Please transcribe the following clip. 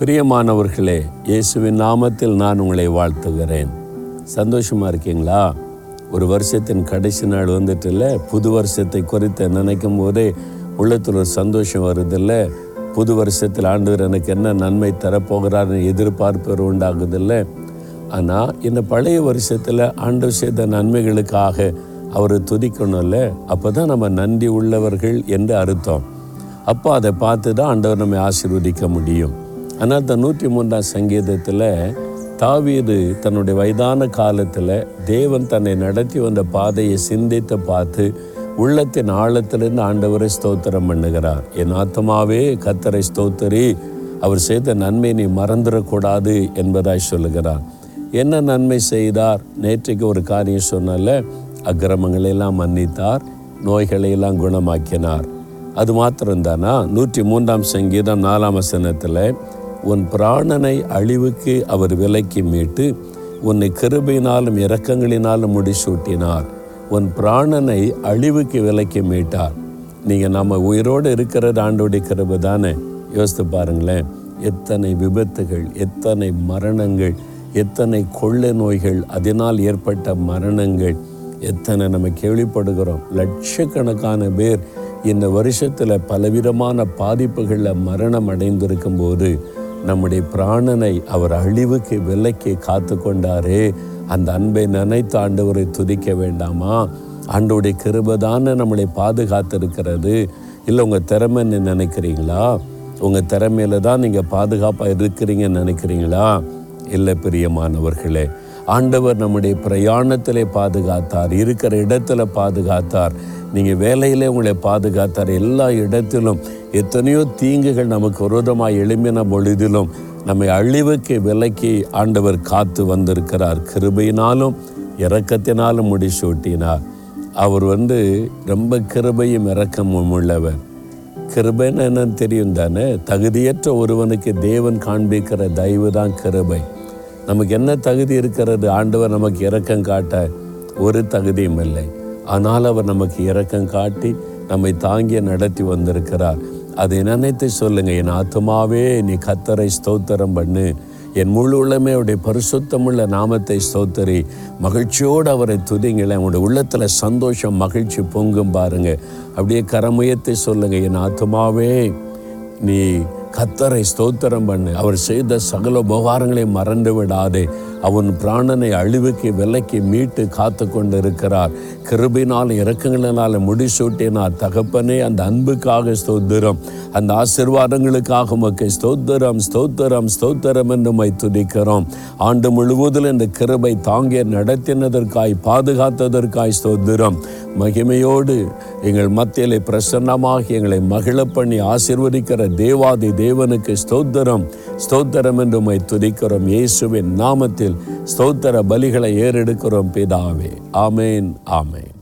பிரியமானவர்களே இயேசுவின் நாமத்தில் நான் உங்களை வாழ்த்துகிறேன். சந்தோஷமாக இருக்கீங்களா? ஒரு வருஷத்தின் கடைசி நாள் வந்துட்டுல புது வருஷத்தை குறித்து நினைக்கும் போதே உள்ளத்தில் ஒரு சந்தோஷம் வருதில்ல புது வருஷத்தில் ஆண்டவர் எனக்கு என்ன நன்மை தரப்போகிறார்னு எதிர்பார்ப்பு உண்டாகுதில்ல. ஆனால் இந்த பழைய வருஷத்தில் ஆண்டவர் செய்த நன்மைகளுக்காக அவரை துதிக்கணும்ல அப்போ தான் நம்ம நன்றி உள்ளவர்கள் என்று அர்த்தம். அப்போ அதை பார்த்து தான் ஆண்டவர் நம்மை ஆசீர்வதிக்க முடியும். ஆனால் இந்த நூற்றி மூன்றாம் சங்கீதத்தில் தாவீது தன்னுடைய வயதான காலத்தில் தேவன் தன்னை நடத்தி வந்த பாதையை சிந்தித்து பார்த்து உள்ளத்தின் ஆழத்திலிருந்து ஆண்டவரை ஸ்தோத்திரம் பண்ணுகிறார். என் ஆத்மாவே கத்தரை ஸ்தோத்தரி. அவர் செய்த நன்மை நீ மறந்துடக்கூடாது என்பதாய் சொல்லுகிறார். என்ன நன்மை செய்தார்? நேற்றைக்கு ஒரு காரியம் சொன்னால அக்கிரமங்களை எல்லாம் மன்னித்தார் நோய்களை எல்லாம் குணமாக்கினார். அது மாத்திரம்தானா? நூற்றி மூன்றாம் சங்கீதம் நாலாம் வசனத்தில் உன் பிராணனை அழிவுக்கு அவர் விலைக்கு மீட்டு உன்னை கிருபையினாலும் இரக்கங்களினாலும் முடிசூட்டினார். உன் பிராணனை அழிவுக்கு விலைக்கு மீட்டார். நீங்கள் நம்ம உயிரோடு இருக்கிறது ஆண்டோடைய கிருபை தானே? யோசித்து பாருங்களேன். எத்தனை விபத்துகள் எத்தனை மரணங்கள் எத்தனை கொள்ளை நோய்கள் அதனால் ஏற்பட்ட மரணங்கள் எத்தனை நம்ம கேள்விப்படுகிறோம். லட்சக்கணக்கான பேர் இந்த வருஷத்தில் பலவிதமான பாதிப்புகளில் மரணம் அடைந்திருக்கும் போது நம்முடைய பிராணனை அவர் அழிவுக்கு விலைக்கு காத்து கொண்டாரே. அந்த அன்பை நினைத்து ஆண்டவரை துதிக்க வேண்டாமா? ஆண்டோடைய கிருபதான நம்மளை பாதுகாத்திருக்கிறது. இல்லை உங்கள் திறமைன்னு நினைக்கிறீங்களா? உங்கள் திறமையில தான் நீங்கள் பாதுகாப்பாக இருக்கிறீங்கன்னு நினைக்கிறீங்களா? இல்லை பிரியமானவர்களே ஆண்டவர் நம்முடைய பிரயாணத்திலே பாதுகாத்தார் இருக்கிற இடத்துல பாதுகாத்தார். நீங்கள் வேலையிலே உங்களை பாதுகாத்தார். எல்லா இடத்திலும் எத்தனையோ தீங்குகள் நமக்கு விரோதமாக எழும்பின பொழுதிலும் நம்மை அழிவுக்கு விலைக்கு ஆண்டவர் காத்து வந்திருக்கிறார். கிருபையினாலும் இறக்கத்தினாலும் முடிசூட்டினார். அவர் வந்து ரொம்ப கிருபையும் இறக்கமும் உள்ளவர். கிருபைன்னு என்னன்னு தெரியும் தானே? தகுதியற்ற ஒருவனுக்கு தேவன் காண்பிக்கிற தயவு தான் கிருபை. நமக்கு என்ன தகுதி இருக்கிறது? ஆண்டவர் நமக்கு இரக்கம் காட்ட ஒரு தகுதியும் இல்லை. ஆனால் அவர் நமக்கு இரக்கம் காட்டி நம்மை தாங்கி நடத்தி வந்திருக்கிறார். அதை நினைத்து சொல்லுங்க என் ஆத்மாவே நீ கத்தரை ஸ்தோத்திரம் பண்ணு. என் முழு உள்ளமே அவருடைய பரிசுத்தமுள்ள நாமத்தை ஸ்தோத்தரி. மகிழ்ச்சியோடு அவரை துதிங்களேன். உங்களுடைய உள்ளத்தில் சந்தோஷம் மகிழ்ச்சி பொங்கும் பாருங்க. அப்படியே கரமுயத்தை சொல்லுங்க என் ஆத்மாவே நீ கத்தரை ஸ்தோத்திரம் பண்ணு. அவர் செய்த சகல உபகாரங்களை மறந்து விடாதே. அவன் பிராணனை அழிவுக்கு விலைக்கு மீட்டு காத்து கொண்டு இருக்கிறார் கிருபினால் இறக்கங்களினால் முடிசூட்டினார். தகப்பனே அந்த அன்புக்காக ஸ்தோத்திரம். அந்த ஆசிர்வாதங்களுக்காக உமக்கு ஸ்தோத்திரம் ஸ்தோத்திரம் ஸ்தோத்திரம் என்று மை துதிக்கிறோம். ஆண்டு முழுவதும் இந்த கிருபை தாங்கிய நடத்தினதற்காய் பாதுகாத்ததற்காய் ஸ்தோத்திரம். மகிமையோடு எங்கள் மத்தியிலே பிரசன்னமாக எங்களை மகிழ பண்ணி ஆசிர்வதிக்கிற தேவாதி தேவனுக்கு ஸ்தோத்திரம். ஸ்தோத்திரம் என்று உம்மை துதிக்கிறோம். இயேசுவின் நாமத்தில் ஸ்தோத்திர பலிகளை ஏறெடுக்கிறோம் பிதாவே. ஆமேன் ஆமேன்.